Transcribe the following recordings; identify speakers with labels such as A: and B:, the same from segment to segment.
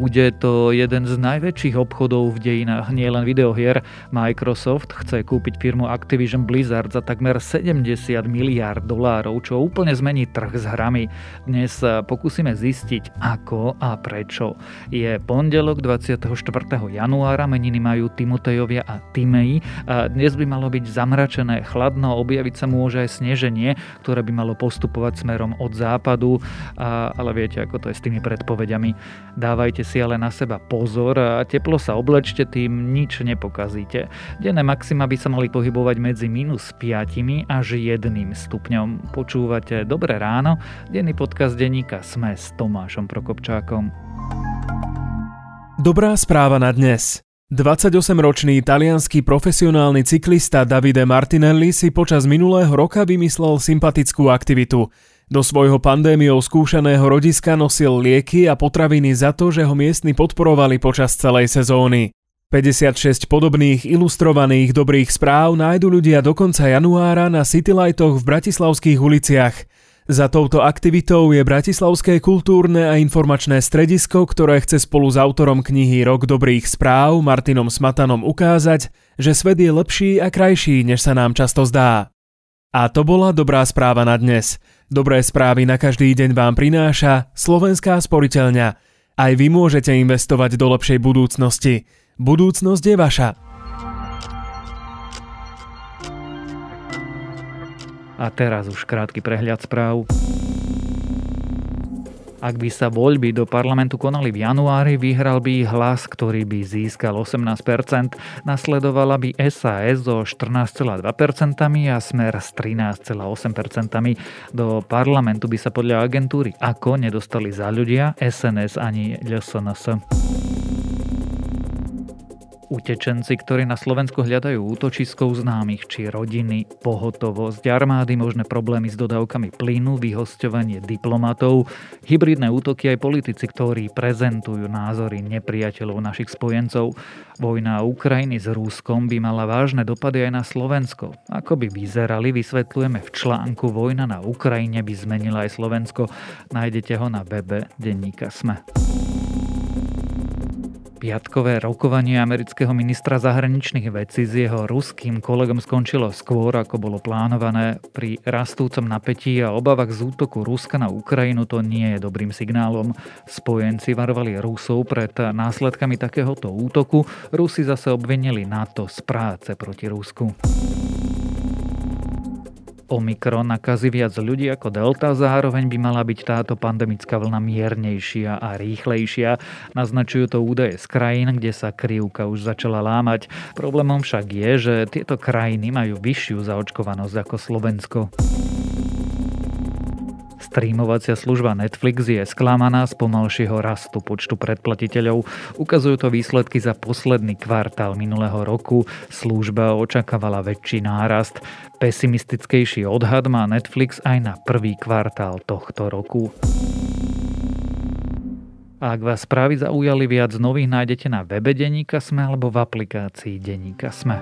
A: Bude to jeden z najväčších obchodov v dejinách nielen videohier. Microsoft chce kúpiť firmu Activision Blizzard za takmer 70 miliárd dolárov, čo úplne zmení trh s hrami. Dnes sa pokúsime zistiť ako a prečo. Je pondelok 24. januára, meniny majú Timotejovia a Timei a dnes by malo byť zamračené chladno, objaviť sa môže aj sneženie, ktoré by malo postupovať smerom od západu, a, ale viete, ako to je s tými predpovediami. Dávajte si ale na seba pozor a teplo sa oblečte, tým nič nepokazíte. Denné maxima by sa mali pohybovať medzi minus 5 až 1 stupňom. Počúvate Dobré ráno, denný podcast denníka Sme s Tomášom Prokopčákom.
B: Dobrá správa na dnes. 28-ročný italianský profesionálny cyklista Davide Martinelli si počas minulého roka vymyslel sympatickú aktivitu. Do svojho pandémiou skúšaného rodiska nosil lieky a potraviny za to, že ho miestni podporovali počas celej sezóny. 56 podobných ilustrovaných dobrých správ nájdu ľudia do konca januára na Citylightoch v bratislavských uliciach – za touto aktivitou je Bratislavské kultúrne a informačné stredisko, ktoré chce spolu s autorom knihy Rok dobrých správ Martinom Smatanom ukázať, že svet je lepší a krajší, než sa nám často zdá. A to bola dobrá správa na dnes. Dobré správy na každý deň vám prináša Slovenská sporiteľňa. Aj vy môžete investovať do lepšej budúcnosti. Budúcnosť je vaša.
A: A teraz už krátky prehľad správ. Ak by sa voľby do parlamentu konali v januári, vyhral by hlas, ktorý by získal 18%, nasledovala by SAS so 14,2% a Smer s 13,8%. Do parlamentu by sa podľa agentúry ako nedostali za ľudia, SNS ani LSNS. Utečenci, ktorí na Slovensku hľadajú útočisko známych či rodiny, pohotovosť, armády, možné problémy s dodávkami plynu, vyhosťovanie diplomatov, hybridné útoky aj politici, ktorí prezentujú názory nepriateľov našich spojencov. Vojna Ukrajiny s Rúskom by mala vážne dopady aj na Slovensko. Ako by vyzerali, vysvetľujeme v článku Vojna na Ukrajine by zmenila aj Slovensko. Nájdete ho na webe denníka Sme. Piatkové rokovanie amerického ministra zahraničných vecí s jeho ruským kolegom skončilo skôr, ako bolo plánované. Pri rastúcom napätí a obavách z útoku Ruska na Ukrajinu to nie je dobrým signálom. Spojenci varovali Rusov pred následkami takéhoto útoku, Rusi zase obvinili NATO z práce proti Rusku. Omikron nakazí viac ľudí ako Delta, zároveň by mala byť táto pandemická vlna miernejšia a rýchlejšia. Naznačujú to údaje z krajín, kde sa krivka už začala lámať. Problémom však je, že tieto krajiny majú vyššiu zaočkovanosť ako Slovensko. Streamovacia služba Netflix je sklamaná z pomalšieho rastu počtu predplatiteľov. Ukazujú to výsledky za posledný kvartál minulého roku. Služba očakávala väčší nárast. Pesimistickejší odhad má Netflix aj na prvý kvartál tohto roku. Ak vás správy zaujali viac nových, nájdete na webe Deníka Sme alebo v aplikácii Deníka Sme.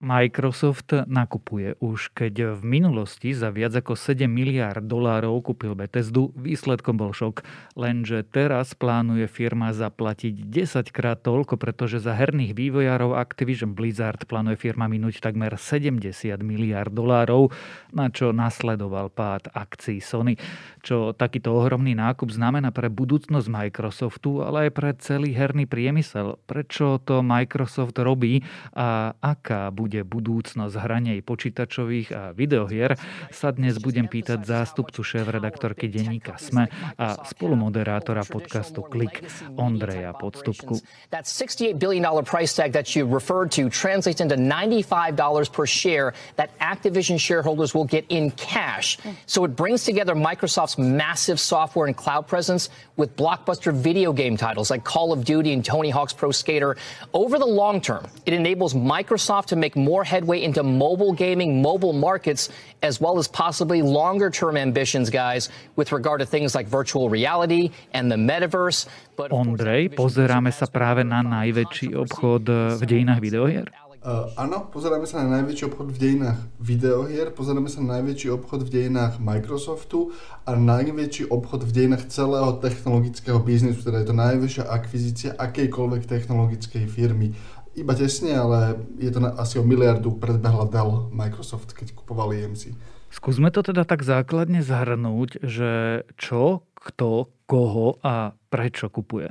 A: Microsoft nakupuje už keď v minulosti za viac ako 7 miliard dolárov kúpil Bethesdu, výsledkom bol šok. Lenže teraz plánuje firma zaplatiť 10 krát toľko, pretože za herných vývojárov Activision Blizzard plánuje firma minúť takmer 70 miliard dolárov, na čo nasledoval pád akcií Sony. Čo takýto ohromný nákup znamená pre budúcnosť Microsoftu, ale aj pre celý herný priemysel. Prečo to Microsoft robí a aká bude bude budúcnosť hranej počítačových a videohier, sa dnes budem pýtať zástupcu šéf-redaktorky denníka SME a spolumoderátora podcastu Klik Ondreja Podstupku. That $68 billion price tag that you referred to translates into $95 per share that Activision shareholders will get in cash. So it brings together Microsoft's massive software and cloud presence with blockbuster video game titles like Call of Duty and Tony Hawk's Pro Skater. Over the long term, it enables Microsoft to make more headway into mobile gaming, mobile markets, as well as possibly longer term ambitions, guys, with regard to things like virtual reality and the metaverse. But Ondrej, pozeráme sa práve na najväčší obchod v dejinách videohier.
C: Uh, áno, pozeráme sa na najväčší obchod v dejinách videohier, pozeráme sa na najväčší obchod v dejinách Microsoftu a najväčší obchod v dejinách celého technologického biznisu, teda je to najväčšia akvizícia akejkoľvek technologickej firmy. Iba tesne, ale je to na, asi o miliardu predbehla Dell Microsoft, keď kupovali EMC.
A: Skúsme to teda tak základne zhrnúť, že čo, kto, koho a prečo kupuje.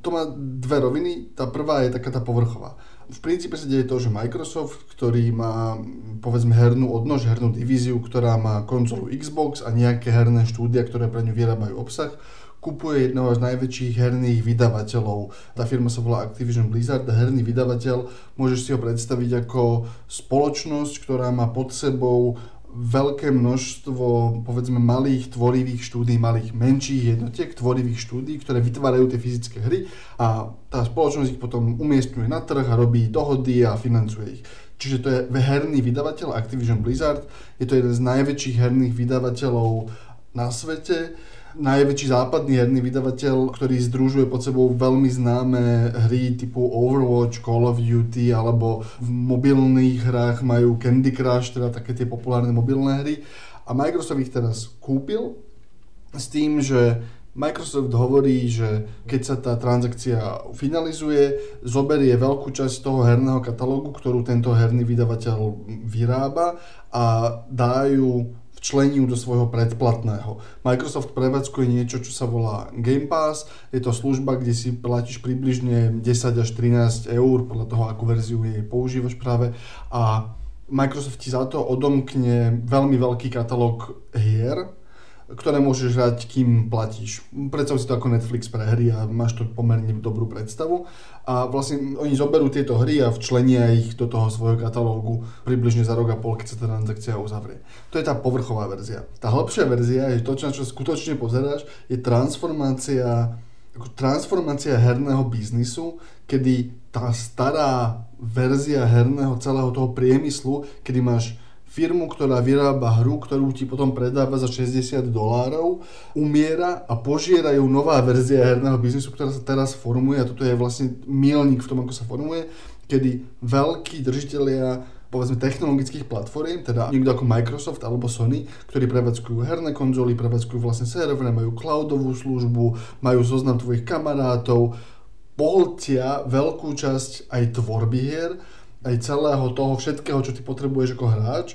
C: To má dve roviny. Tá prvá je taká tá povrchová v princípe sa deje to, že Microsoft, ktorý má povedzme hernú odnož, hernú divíziu, ktorá má konzolu Xbox a nejaké herné štúdia, ktoré pre ňu vyrábajú obsah, kupuje jedného z najväčších herných vydavateľov. Tá firma sa volá Activision Blizzard herný vydavateľ môžeš si ho predstaviť ako spoločnosť, ktorá má pod sebou veľké množstvo, povedzme, malých tvorivých štúdí, malých menších jednotiek, tvorivých štúdí, ktoré vytvárajú tie fyzické hry a tá spoločnosť ich potom umiestňuje na trh a robí dohody a financuje ich. Čiže to je herný vydavateľ Activision Blizzard, je to jeden z najväčších herných vydavateľov na svete najväčší západný herný vydavateľ, ktorý združuje pod sebou veľmi známe hry typu Overwatch, Call of Duty alebo v mobilných hrách majú Candy Crush, teda také tie populárne mobilné hry. A Microsoft ich teraz kúpil s tým, že Microsoft hovorí, že keď sa tá transakcia finalizuje, zoberie veľkú časť toho herného katalógu, ktorú tento herný vydavateľ vyrába a dajú včlení do svojho predplatného. Microsoft prevádzkuje niečo, čo sa volá Game Pass. Je to služba, kde si platíš približne 10 až 13 eur, podľa toho, akú verziu jej používaš práve. A Microsoft ti za to odomkne veľmi veľký katalóg hier, ktoré môžeš hrať, kým platíš. Predstav si to ako Netflix pre hry a máš to pomerne dobrú predstavu. A vlastne oni zoberú tieto hry a včlenia ich do toho svojho katalógu približne za rok a pol, keď sa tá transakcia uzavrie. To je tá povrchová verzia. Tá hĺbšia verzia je to, na čo skutočne pozeráš, je transformácia transformácia herného biznisu, kedy tá stará verzia herného celého toho priemyslu, kedy máš firmu, ktorá vyrába hru, ktorú ti potom predáva za 60 dolárov, umiera a požierajú nová verzia herného biznisu, ktorá sa teraz formuje. A toto je vlastne milník v tom, ako sa formuje, kedy veľkí držiteľia povedzme technologických platform, teda niekto ako Microsoft alebo Sony, ktorí prevádzkujú herné konzoly, prevádzkujú vlastne servery, majú cloudovú službu, majú zoznam tvojich kamarátov, pohltia veľkú časť aj tvorby hier aj celého toho všetkého, čo ty potrebuješ ako hráč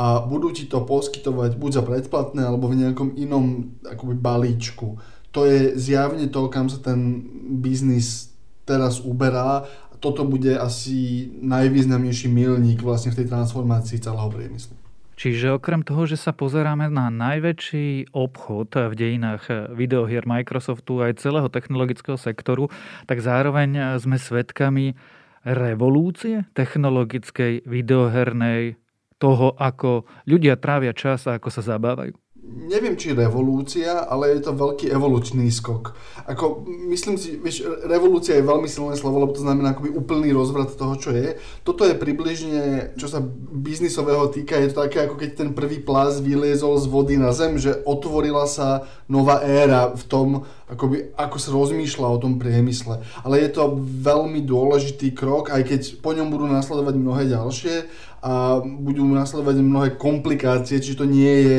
C: a budú ti to poskytovať buď za predplatné alebo v nejakom inom akoby balíčku. To je zjavne to, kam sa ten biznis teraz uberá. Toto bude asi najvýznamnejší milník vlastne v tej transformácii celého priemyslu.
A: Čiže okrem toho, že sa pozeráme na najväčší obchod v dejinách videohier Microsoftu aj celého technologického sektoru, tak zároveň sme svedkami revolúcie technologickej, videohernej, toho, ako ľudia trávia čas a ako sa zabávajú?
C: Neviem, či revolúcia, ale je to veľký evolučný skok. Ako, myslím si, vieš, revolúcia je veľmi silné slovo, lebo to znamená akoby úplný rozvrat toho, čo je. Toto je približne, čo sa biznisového týka, je to také, ako keď ten prvý plás vyliezol z vody na zem, že otvorila sa nová éra v tom, akoby, ako sa rozmýšľa o tom priemysle. Ale je to veľmi dôležitý krok, aj keď po ňom budú nasledovať mnohé ďalšie a budú nasledovať mnohé komplikácie, čiže to nie je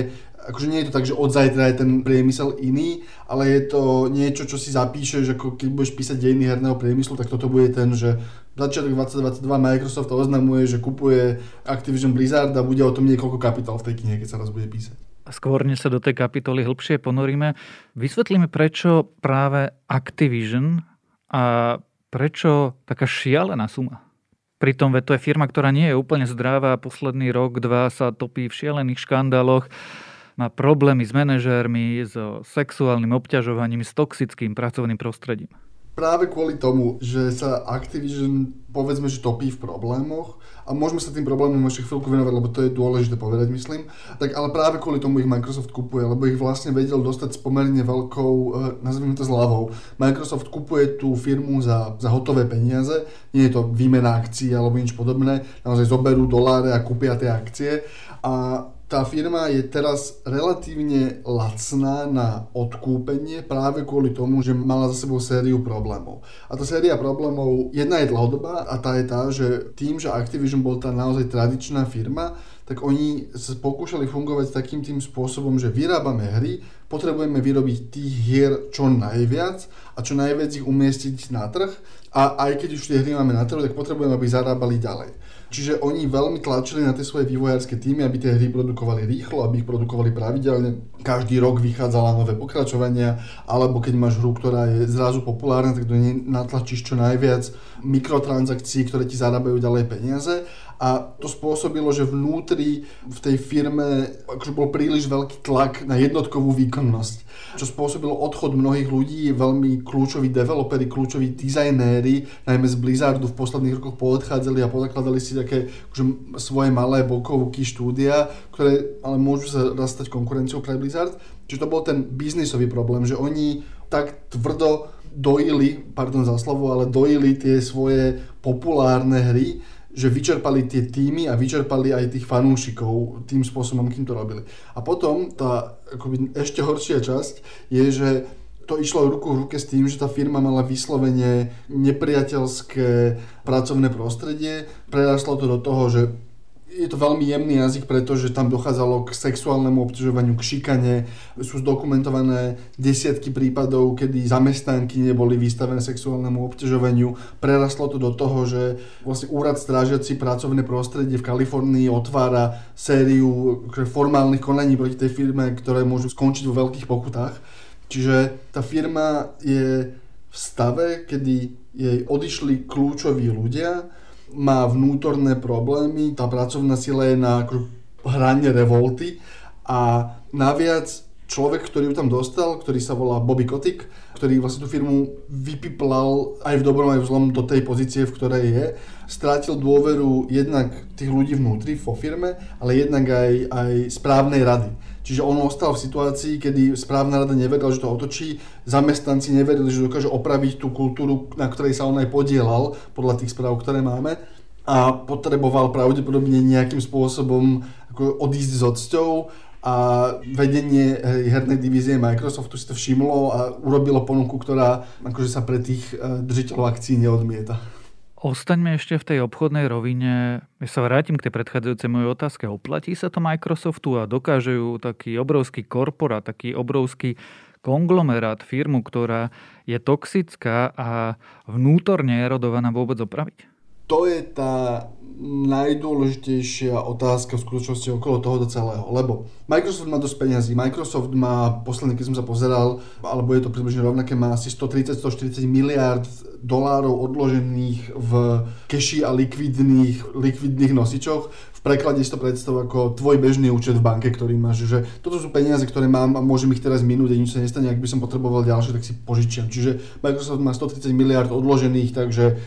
C: akože nie je to tak, že od zajtra je ten priemysel iný, ale je to niečo, čo si zapíšeš, ako keď budeš písať dejiny herného priemyslu, tak toto bude ten, že začiatok 2022 Microsoft oznamuje, že kupuje Activision Blizzard a bude o tom niekoľko kapitál v tej knihe, keď sa raz bude písať.
A: Skôr než sa do tej kapitoly hĺbšie ponoríme, vysvetlíme, prečo práve Activision a prečo taká šialená suma. Pritom to je firma, ktorá nie je úplne zdravá, posledný rok, dva sa topí v šialených škandáloch má problémy s manažérmi, so sexuálnym obťažovaním, s toxickým pracovným prostredím.
C: Práve kvôli tomu, že sa Activision povedzme, že topí v problémoch a môžeme sa tým problémom ešte chvíľku venovať, lebo to je dôležité povedať, myslím. Tak ale práve kvôli tomu ich Microsoft kupuje, lebo ich vlastne vedel dostať s pomerne veľkou, eh, nazvime to zľavou. Microsoft kupuje tú firmu za, za hotové peniaze, nie je to výmena akcií alebo nič podobné, naozaj zoberú doláre a kúpia tie akcie a tá firma je teraz relatívne lacná na odkúpenie práve kvôli tomu, že mala za sebou sériu problémov. A tá séria problémov, jedna je dlhodobá a tá je tá, že tým, že Activision bol tá naozaj tradičná firma, tak oni sa pokúšali fungovať takým tým spôsobom, že vyrábame hry, potrebujeme vyrobiť tých hier čo najviac a čo najviac ich umiestniť na trh a aj keď už tie hry máme na trhu, tak potrebujeme, aby zarábali ďalej. Čiže oni veľmi tlačili na tie svoje vývojárske týmy, aby tie hry produkovali rýchlo, aby ich produkovali pravidelne. Každý rok vychádzala nové pokračovania, alebo keď máš hru, ktorá je zrazu populárna, tak do nej natlačíš čo najviac mikrotransakcií, ktoré ti zarábajú ďalej peniaze a to spôsobilo, že vnútri v tej firme akože bol príliš veľký tlak na jednotkovú výkonnosť, čo spôsobilo odchod mnohých ľudí, veľmi kľúčoví developeri, kľúčoví dizajnéri, najmä z Blizzardu v posledných rokoch poodchádzali a pozakladali si také akože svoje malé bokovky štúdia, ktoré ale môžu sa raz stať konkurenciou pre Blizzard. Čiže to bol ten biznisový problém, že oni tak tvrdo dojili, pardon za slovo, ale dojili tie svoje populárne hry, že vyčerpali tie týmy a vyčerpali aj tých fanúšikov tým spôsobom, kým to robili. A potom tá akoby ešte horšia časť je, že to išlo ruku v ruke s tým, že tá firma mala vyslovene nepriateľské pracovné prostredie. Prerastlo to do toho, že je to veľmi jemný jazyk, pretože tam dochádzalo k sexuálnemu obťažovaniu, k šikane. Sú zdokumentované desiatky prípadov, kedy zamestnanky neboli vystavené sexuálnemu obťažovaniu. Prerastlo to do toho, že vlastne úrad strážiaci pracovné prostredie v Kalifornii otvára sériu formálnych konaní proti tej firme, ktoré môžu skončiť vo veľkých pokutách. Čiže tá firma je v stave, kedy jej odišli kľúčoví ľudia, má vnútorné problémy, tá pracovná sila je na hrane revolty a naviac človek, ktorý ju tam dostal, ktorý sa volá Bobby Kotick, ktorý vlastne tú firmu vypiplal aj v dobrom, aj v zlom do tej pozície, v ktorej je, strátil dôveru jednak tých ľudí vnútri vo firme, ale jednak aj, aj správnej rady. Čiže on ostal v situácii, kedy správna rada nevedela, že to otočí, zamestnanci nevedeli, že dokáže opraviť tú kultúru, na ktorej sa on aj podielal, podľa tých správ, ktoré máme a potreboval pravdepodobne nejakým spôsobom ako odísť s odsťou a vedenie hernej divízie Microsoftu si to všimlo a urobilo ponuku, ktorá akože sa pre tých eh, držiteľov akcií neodmieta.
A: Ostaňme ešte v tej obchodnej rovine. Ja sa vrátim k tej predchádzajúcej mojej otázke. Oplatí sa to Microsoftu a dokážu taký obrovský korporát, taký obrovský konglomerát, firmu, ktorá je toxická a vnútorne erodovaná vôbec opraviť?
C: To je tá najdôležitejšia otázka v skutočnosti okolo tohoto celého. Lebo Microsoft má dosť peňazí. Microsoft má, posledný, keď som sa pozeral, alebo je to približne rovnaké, má asi 130-140 miliard dolárov odložených v keši a likvidných, likvidných nosičoch. Preklade si to predstav ako tvoj bežný účet v banke, ktorý máš. Že toto sú peniaze, ktoré mám a môžem ich teraz minúť a nič sa nestane. Ak by som potreboval ďalšie, tak si požičiam. Čiže Microsoft má 130 miliard odložených, takže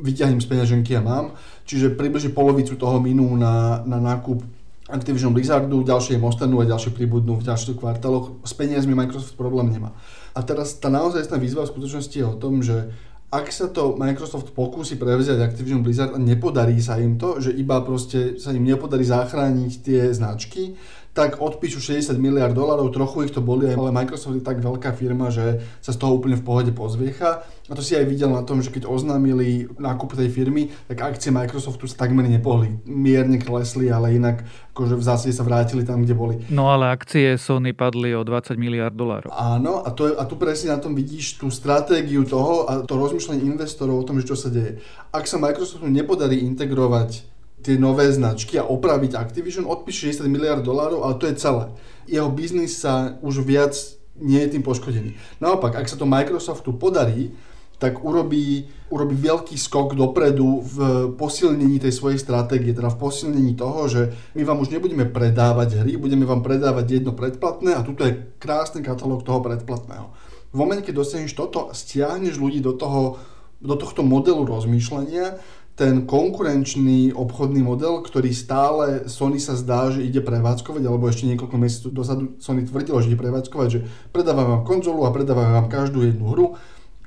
C: vyťahnem z peňaženky a mám. Čiže približne polovicu toho minú na, na nákup Activision Blizzardu, ďalšie mostanú a ďalšie pribudnú v ďalších kvartáloch. S peniazmi Microsoft problém nemá. A teraz tá naozaj výzva v skutočnosti je o tom, že ak sa to Microsoft pokúsi prevziať Activision Blizzard a nepodarí sa im to, že iba proste sa im nepodarí zachrániť tie značky, tak odpíšu 60 miliard dolarov, trochu ich to boli, ale Microsoft je tak veľká firma, že sa z toho úplne v pohode pozviecha. A to si aj videl na tom, že keď oznámili nákup tej firmy, tak akcie Microsoftu sa takmer nepohli. Mierne klesli, ale inak akože v zásade sa vrátili tam, kde boli.
A: No ale akcie Sony padli o 20 miliard dolárov.
C: Áno, a, to je, a tu presne na tom vidíš tú stratégiu toho a to rozmýšľanie investorov o tom, že čo sa deje. Ak sa Microsoftu nepodarí integrovať tie nové značky a opraviť Activision, odpíše 60 miliard dolárov, ale to je celé. Jeho biznis sa už viac nie je tým poškodený. Naopak, ak sa to Microsoftu podarí, tak urobí, urobí veľký skok dopredu v posilnení tej svojej stratégie, teda v posilnení toho, že my vám už nebudeme predávať hry, budeme vám predávať jedno predplatné a tuto je krásny katalóg toho predplatného. V momente, keď dosiahneš toto, stiahneš ľudí do, toho, do tohto modelu rozmýšľania, ten konkurenčný obchodný model, ktorý stále Sony sa zdá, že ide prevádzkovať, alebo ešte niekoľko mesiacov dozadu Sony tvrdilo, že ide prevádzkovať, že predávame vám konzolu a predávame vám každú jednu hru,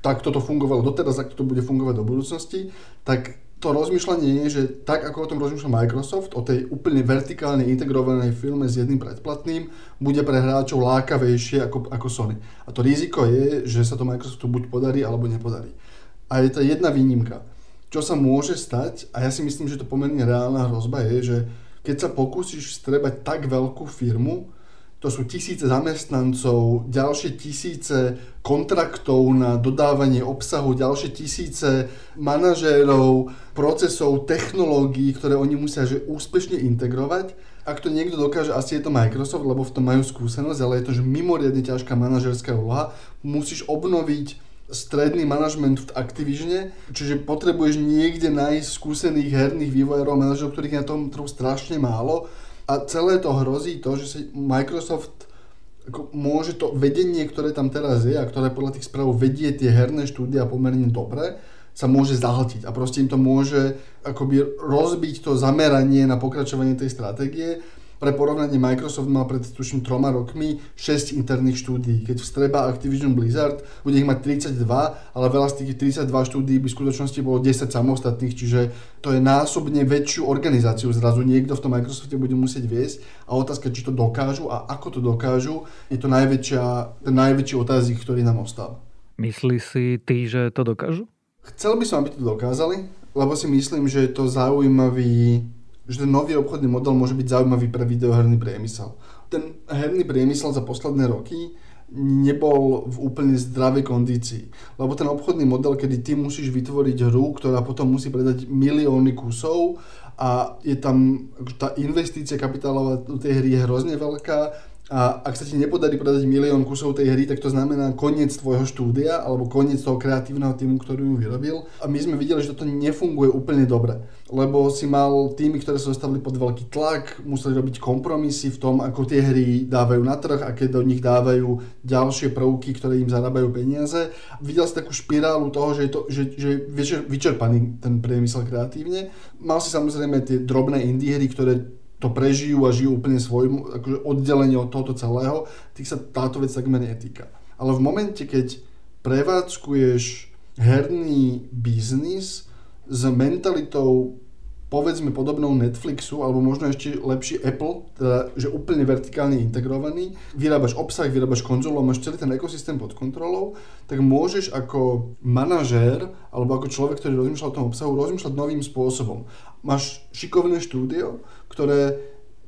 C: tak toto fungovalo doteraz, ak to bude fungovať do budúcnosti, tak to rozmýšľanie je, že tak ako o tom rozmýšľa Microsoft, o tej úplne vertikálne integrovanej filme s jedným predplatným, bude pre hráčov lákavejšie ako, ako Sony. A to riziko je, že sa to Microsoftu buď podarí, alebo nepodarí. A je to jedna výnimka. Čo sa môže stať, a ja si myslím, že to pomerne reálna hrozba je, že keď sa pokúsiš strebať tak veľkú firmu, to sú tisíce zamestnancov, ďalšie tisíce kontraktov na dodávanie obsahu, ďalšie tisíce manažérov, procesov, technológií, ktoré oni musia že úspešne integrovať. Ak to niekto dokáže, asi je to Microsoft, lebo v tom majú skúsenosť, ale je to že mimoriadne ťažká manažerská úloha. Musíš obnoviť stredný manažment v Activisione, čiže potrebuješ niekde nájsť skúsených herných vývojárov manažerov, ktorých je na tom trhu strašne málo. A celé to hrozí to, že si Microsoft ako môže to vedenie, ktoré tam teraz je a ktoré podľa tých správ vedie tie herné štúdia pomerne dobre, sa môže zahltiť. A proste im to môže akoby rozbiť to zameranie na pokračovanie tej stratégie pre porovnanie Microsoft mal pred tuším troma rokmi 6 interných štúdií. Keď vstreba Activision Blizzard, bude ich mať 32, ale veľa z tých 32 štúdií by v skutočnosti bolo 10 samostatných, čiže to je násobne väčšiu organizáciu zrazu niekto v tom Microsofte bude musieť viesť a otázka, či to dokážu a ako to dokážu, je to najväčšia, ten najväčší otáznik, ktorý nám ostáva.
A: Myslí si ty, že to dokážu?
C: Chcel by som, aby to dokázali, lebo si myslím, že je to zaujímavý že ten nový obchodný model môže byť zaujímavý pre videoherný priemysel. Ten herný priemysel za posledné roky nebol v úplne zdravej kondícii. Lebo ten obchodný model, kedy ty musíš vytvoriť hru, ktorá potom musí predať milióny kusov a je tam, tá investícia kapitálová do tej hry je hrozne veľká, a ak sa ti nepodarí predať milión kusov tej hry, tak to znamená koniec tvojho štúdia alebo koniec toho kreatívneho týmu, ktorý ju vyrobil. A my sme videli, že toto nefunguje úplne dobre. Lebo si mal týmy, ktoré sa dostali pod veľký tlak, museli robiť kompromisy v tom, ako tie hry dávajú na trh a keď do nich dávajú ďalšie prvky, ktoré im zarábajú peniaze. Videl si takú špirálu toho, že je, to, že, že je vyčerpaný ten priemysel kreatívne. Mal si samozrejme tie drobné indie hry, ktoré to prežijú a žijú úplne svojmu, akože oddelenie od tohoto celého, tých sa táto vec takmer netýka. Ale v momente, keď prevádzkuješ herný biznis s mentalitou povedzme podobnou Netflixu, alebo možno ešte lepší Apple, teda, že úplne vertikálne integrovaný, vyrábaš obsah, vyrábaš konzolu a máš celý ten ekosystém pod kontrolou, tak môžeš ako manažér, alebo ako človek, ktorý rozmýšľa o tom obsahu, rozmýšľať novým spôsobom. Máš šikovné štúdio, ktoré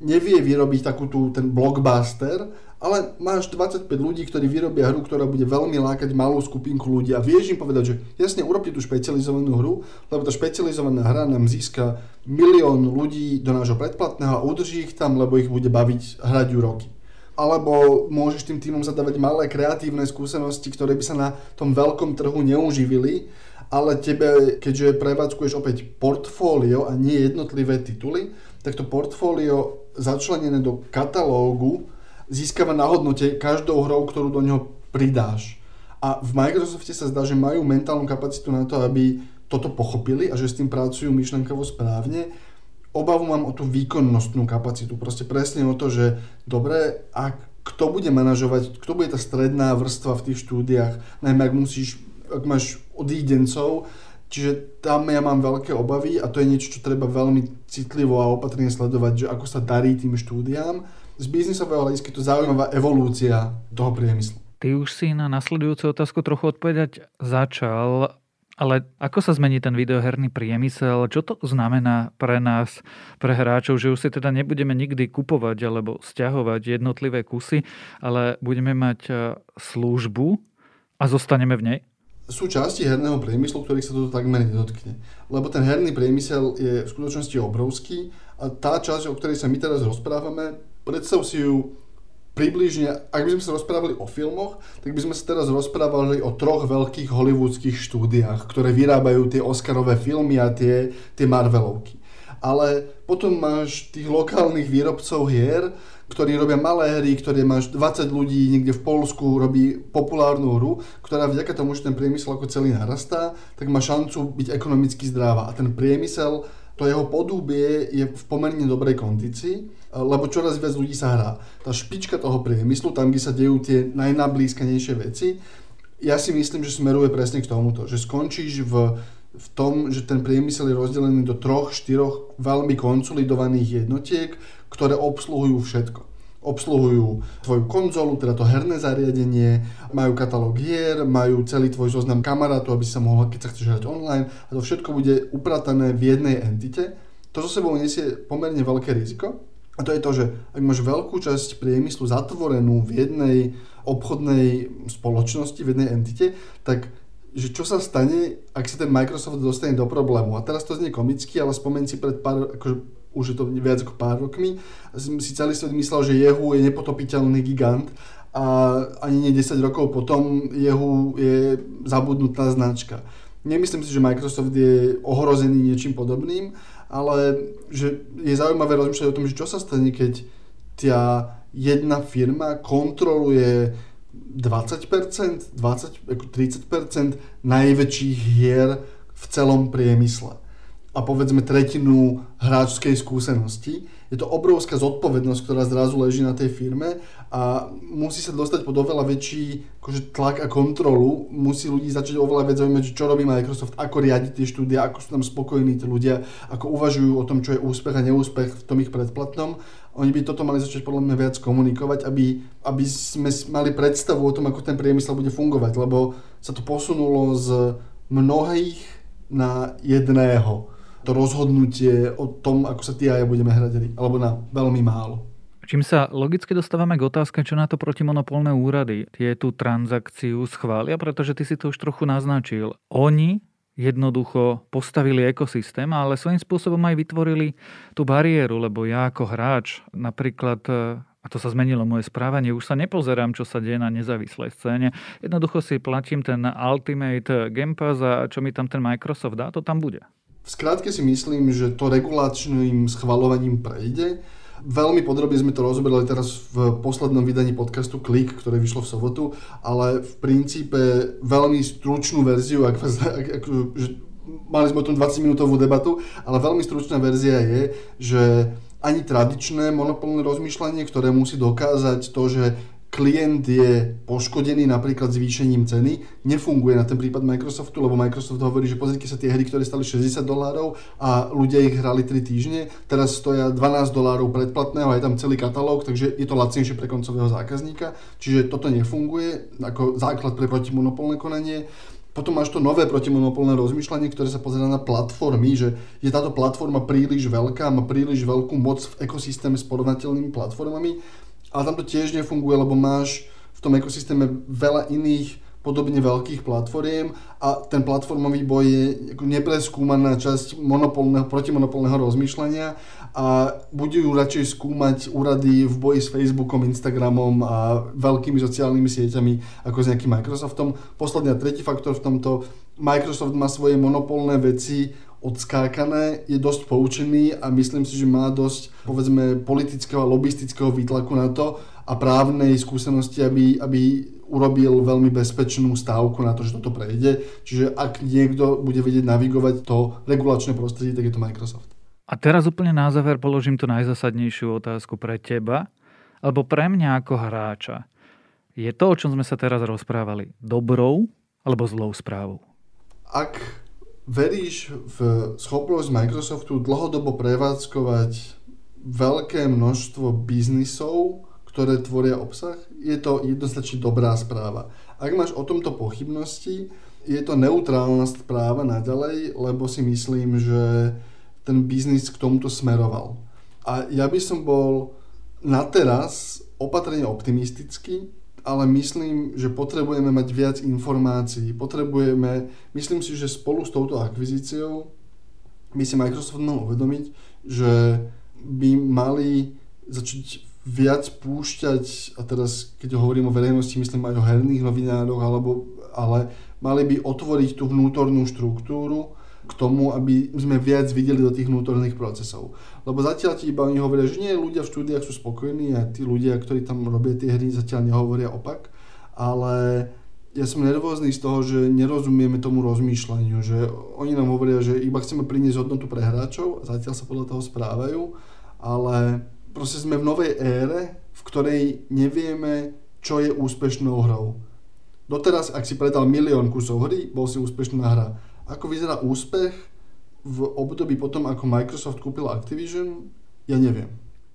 C: nevie vyrobiť takú tú, ten blockbuster, ale máš 25 ľudí, ktorí vyrobia hru, ktorá bude veľmi lákať malú skupinku ľudí a vieš im povedať, že jasne urobte tú špecializovanú hru, lebo tá špecializovaná hra nám získa milión ľudí do nášho predplatného a udrží ich tam, lebo ich bude baviť hrať ju roky. Alebo môžeš tým týmom zadávať malé kreatívne skúsenosti, ktoré by sa na tom veľkom trhu neuživili, ale tebe, keďže prevádzkuješ opäť portfólio a nie jednotlivé tituly, tak to portfólio začlenené do katalógu získava na hodnote každou hrou, ktorú do neho pridáš. A v Microsofte sa zdá, že majú mentálnu kapacitu na to, aby toto pochopili a že s tým pracujú myšlenkovo správne. Obavu mám o tú výkonnostnú kapacitu. Proste presne o to, že dobre, a kto bude manažovať, kto bude tá stredná vrstva v tých štúdiách, najmä ak musíš, ak máš odídencov, Čiže tam ja mám veľké obavy a to je niečo, čo treba veľmi citlivo a opatrne sledovať, že ako sa darí tým štúdiám z biznisového hľadiska je to zaujímavá evolúcia toho priemyslu.
A: Ty už si na nasledujúcu otázku trochu odpovedať začal, ale ako sa zmení ten videoherný priemysel? Čo to znamená pre nás, pre hráčov, že už si teda nebudeme nikdy kupovať alebo stiahovať jednotlivé kusy, ale budeme mať e, službu a zostaneme v nej?
C: Sú časti herného priemyslu, ktorých sa toto takmer nedotkne. Lebo ten herný priemysel je v skutočnosti obrovský a tá časť, o ktorej sa my teraz rozprávame, predstav si ju približne, ak by sme sa rozprávali o filmoch, tak by sme sa teraz rozprávali o troch veľkých hollywoodských štúdiách, ktoré vyrábajú tie Oscarové filmy a tie, tie Marvelovky. Ale potom máš tých lokálnych výrobcov hier, ktorí robia malé hry, ktoré máš 20 ľudí niekde v Polsku, robí populárnu hru, ktorá vďaka tomu, že ten priemysel ako celý narastá, tak má šancu byť ekonomicky zdravá. A ten priemysel to jeho podúbie je v pomerne dobrej kondícii, lebo čoraz viac ľudí sa hrá. Tá špička toho priemyslu, tam, kde sa dejú tie najnablízkanejšie veci, ja si myslím, že smeruje presne k tomuto, že skončíš v v tom, že ten priemysel je rozdelený do troch, štyroch veľmi konsolidovaných jednotiek, ktoré obsluhujú všetko obsluhujú tvoju konzolu, teda to herné zariadenie, majú katalóg hier, majú celý tvoj zoznam kamarátov, aby si sa mohol, keď sa chceš hrať online a to všetko bude upratané v jednej entite. To so sebou nesie pomerne veľké riziko a to je to, že ak máš veľkú časť priemyslu zatvorenú v jednej obchodnej spoločnosti, v jednej entite, tak že čo sa stane, ak sa ten Microsoft dostane do problému. A teraz to znie komicky, ale spomeň si pred pár, akože už je to viac ako pár rokmi, si celý svet myslel, že Jehu je nepotopiteľný gigant a ani nie 10 rokov potom Jehu je zabudnutá značka. Nemyslím si, že Microsoft je ohrozený niečím podobným, ale že je zaujímavé rozmýšľať o tom, že čo sa stane, keď tia jedna firma kontroluje 20%, 20, 30% najväčších hier v celom priemysle a povedzme tretinu hráčskej skúsenosti. Je to obrovská zodpovednosť, ktorá zrazu leží na tej firme a musí sa dostať pod oveľa väčší akože, tlak a kontrolu. Musí ľudí začať oveľa viac zaujímať, čo robí Microsoft, ako riadi tie štúdia, ako sú tam spokojní tí ľudia, ako uvažujú o tom, čo je úspech a neúspech v tom ich predplatnom. Oni by toto mali začať podľa mňa viac komunikovať, aby, aby sme mali predstavu o tom, ako ten priemysel bude fungovať, lebo sa to posunulo z mnohých na jedného to rozhodnutie o tom, ako sa ty a ja budeme hrať alebo na veľmi málo.
A: Čím sa logicky dostávame k otázke, čo na to protimonopolné úrady tie tú transakciu schvália, pretože ty si to už trochu naznačil. Oni jednoducho postavili ekosystém, ale svojím spôsobom aj vytvorili tú bariéru, lebo ja ako hráč napríklad a to sa zmenilo moje správanie, už sa nepozerám, čo sa deje na nezávislej scéne. Jednoducho si platím ten Ultimate Game Pass a čo mi tam ten Microsoft dá, to tam bude.
C: Skrátke si myslím, že to regulačným schvalovaním prejde. Veľmi podrobne sme to rozoberali teraz v poslednom vydaní podcastu Klik, ktoré vyšlo v sobotu, ale v princípe veľmi stručnú verziu, ak, ak, ak, že mali sme o tom 20 minútovú debatu, ale veľmi stručná verzia je, že ani tradičné monopolné rozmýšľanie, ktoré musí dokázať to, že klient je poškodený napríklad zvýšením ceny, nefunguje na ten prípad Microsoftu, lebo Microsoft hovorí, že pozrite sa tie hry, ktoré stali 60 dolárov a ľudia ich hrali 3 týždne, teraz stoja 12 dolárov predplatného a je tam celý katalóg, takže je to lacnejšie pre koncového zákazníka, čiže toto nefunguje ako základ pre protimonopolné konanie. Potom máš to nové protimonopolné rozmýšľanie, ktoré sa pozera na platformy, že je táto platforma príliš veľká, má príliš veľkú moc v ekosystéme s porovnateľnými platformami ale tam to tiež nefunguje, lebo máš v tom ekosystéme veľa iných podobne veľkých platformiem a ten platformový boj je nepreskúmaná časť monopolného, protimonopolného rozmýšľania a budú ju radšej skúmať úrady v boji s Facebookom, Instagramom a veľkými sociálnymi sieťami ako s nejakým Microsoftom. Posledný a tretí faktor v tomto, Microsoft má svoje monopolné veci odskákané, je dosť poučený a myslím si, že má dosť, povedzme, politického a lobistického výtlaku na to a právnej skúsenosti, aby, aby urobil veľmi bezpečnú stávku na to, že toto prejde. Čiže ak niekto bude vedieť navigovať to regulačné prostredie, tak je to Microsoft.
A: A teraz úplne na záver položím tú najzasadnejšiu otázku pre teba, alebo pre mňa ako hráča. Je to, o čom sme sa teraz rozprávali, dobrou alebo zlou správou?
C: Ak veríš v schopnosť Microsoftu dlhodobo prevádzkovať veľké množstvo biznisov, ktoré tvoria obsah, je to jednoznačne dobrá správa. Ak máš o tomto pochybnosti, je to neutrálna správa naďalej, lebo si myslím, že ten biznis k tomuto smeroval. A ja by som bol na teraz opatrne optimistický, ale myslím, že potrebujeme mať viac informácií. Potrebujeme, myslím si, že spolu s touto akvizíciou by si Microsoft mal uvedomiť, že by mali začať viac púšťať, a teraz keď hovorím o verejnosti, myslím aj o herných novinároch, alebo, ale mali by otvoriť tú vnútornú štruktúru, k tomu, aby sme viac videli do tých vnútorných procesov. Lebo zatiaľ ti iba oni hovoria, že nie, ľudia v štúdiách sú spokojní a tí ľudia, ktorí tam robia tie hry, zatiaľ nehovoria opak. Ale ja som nervózny z toho, že nerozumieme tomu rozmýšľaniu, že oni nám hovoria, že iba chceme priniesť hodnotu pre hráčov, zatiaľ sa podľa toho správajú, ale proste sme v novej ére, v ktorej nevieme, čo je úspešnou hrou. Doteraz, ak si predal milión kusov hry, bol si úspešná hra Ako vyzerá úspech v období potom, ako Microsoft kúpil Activision, ja neviem.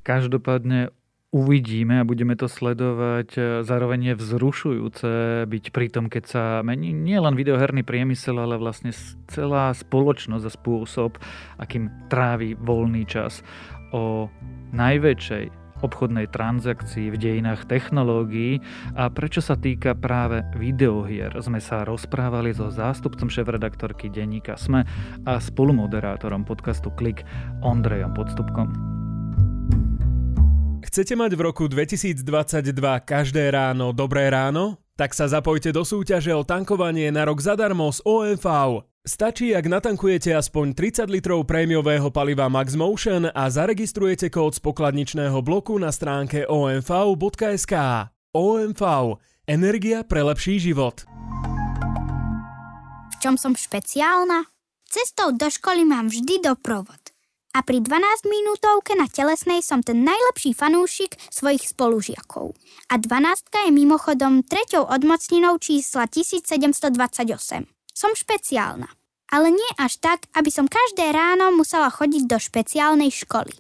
A: Každopádne uvidíme a budeme to sledovať. Zároveň je vzrušujúce byť pri tom, keď sa mení nielen videoherný priemysel, ale vlastne celá spoločnosť a spôsob, akým trávi voľný čas. O najväčšej obchodnej transakcii v dejinách technológií a prečo sa týka práve videohier, sme sa rozprávali so zástupcom šéf-redaktorky denníka SME a spolumoderátorom podcastu Klik Ondrejom Podstupkom.
B: Chcete mať v roku 2022 každé ráno dobré ráno? Tak sa zapojte do súťaže o tankovanie na rok zadarmo z OMV. Stačí, ak natankujete aspoň 30 litrov prémiového paliva MaxMotion a zaregistrujete kód z pokladničného bloku na stránke omv.sk. OMV. Energia pre lepší život.
D: V čom som špeciálna? Cestou do školy mám vždy doprovod. A pri 12 minútovke na telesnej som ten najlepší fanúšik svojich spolužiakov. A 12 je mimochodom treťou odmocninou čísla 1728. Som špeciálna. Ale nie až tak, aby som každé ráno musela chodiť do špeciálnej školy.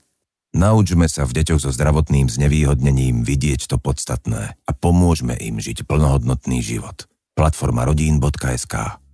E: Naučme sa v deťoch so zdravotným znevýhodnením vidieť to podstatné a pomôžme im žiť plnohodnotný život. Platforma rodín.sk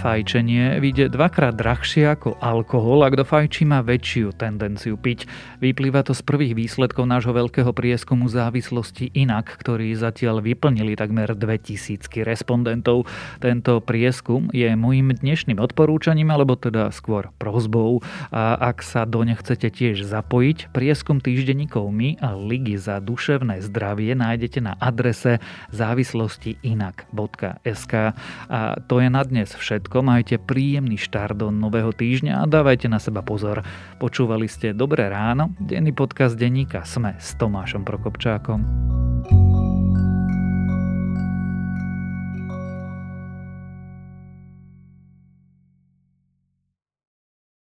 A: Fajčenie vyjde dvakrát drahšie ako alkohol a kto fajčí má väčšiu tendenciu piť. Vyplýva to z prvých výsledkov nášho veľkého prieskumu závislosti inak, ktorý zatiaľ vyplnili takmer 2000 respondentov. Tento prieskum je môjim dnešným odporúčaním, alebo teda skôr prozbou. A ak sa do ne chcete tiež zapojiť, prieskum týždenníkov My a Ligy za duševné zdravie nájdete na adrese závislostiinak.sk. A to je na dnes všetko všetko, majte príjemný štart do nového týždňa a dávajte na seba pozor. Počúvali ste Dobré ráno, denný podcast denníka Sme s Tomášom Prokopčákom.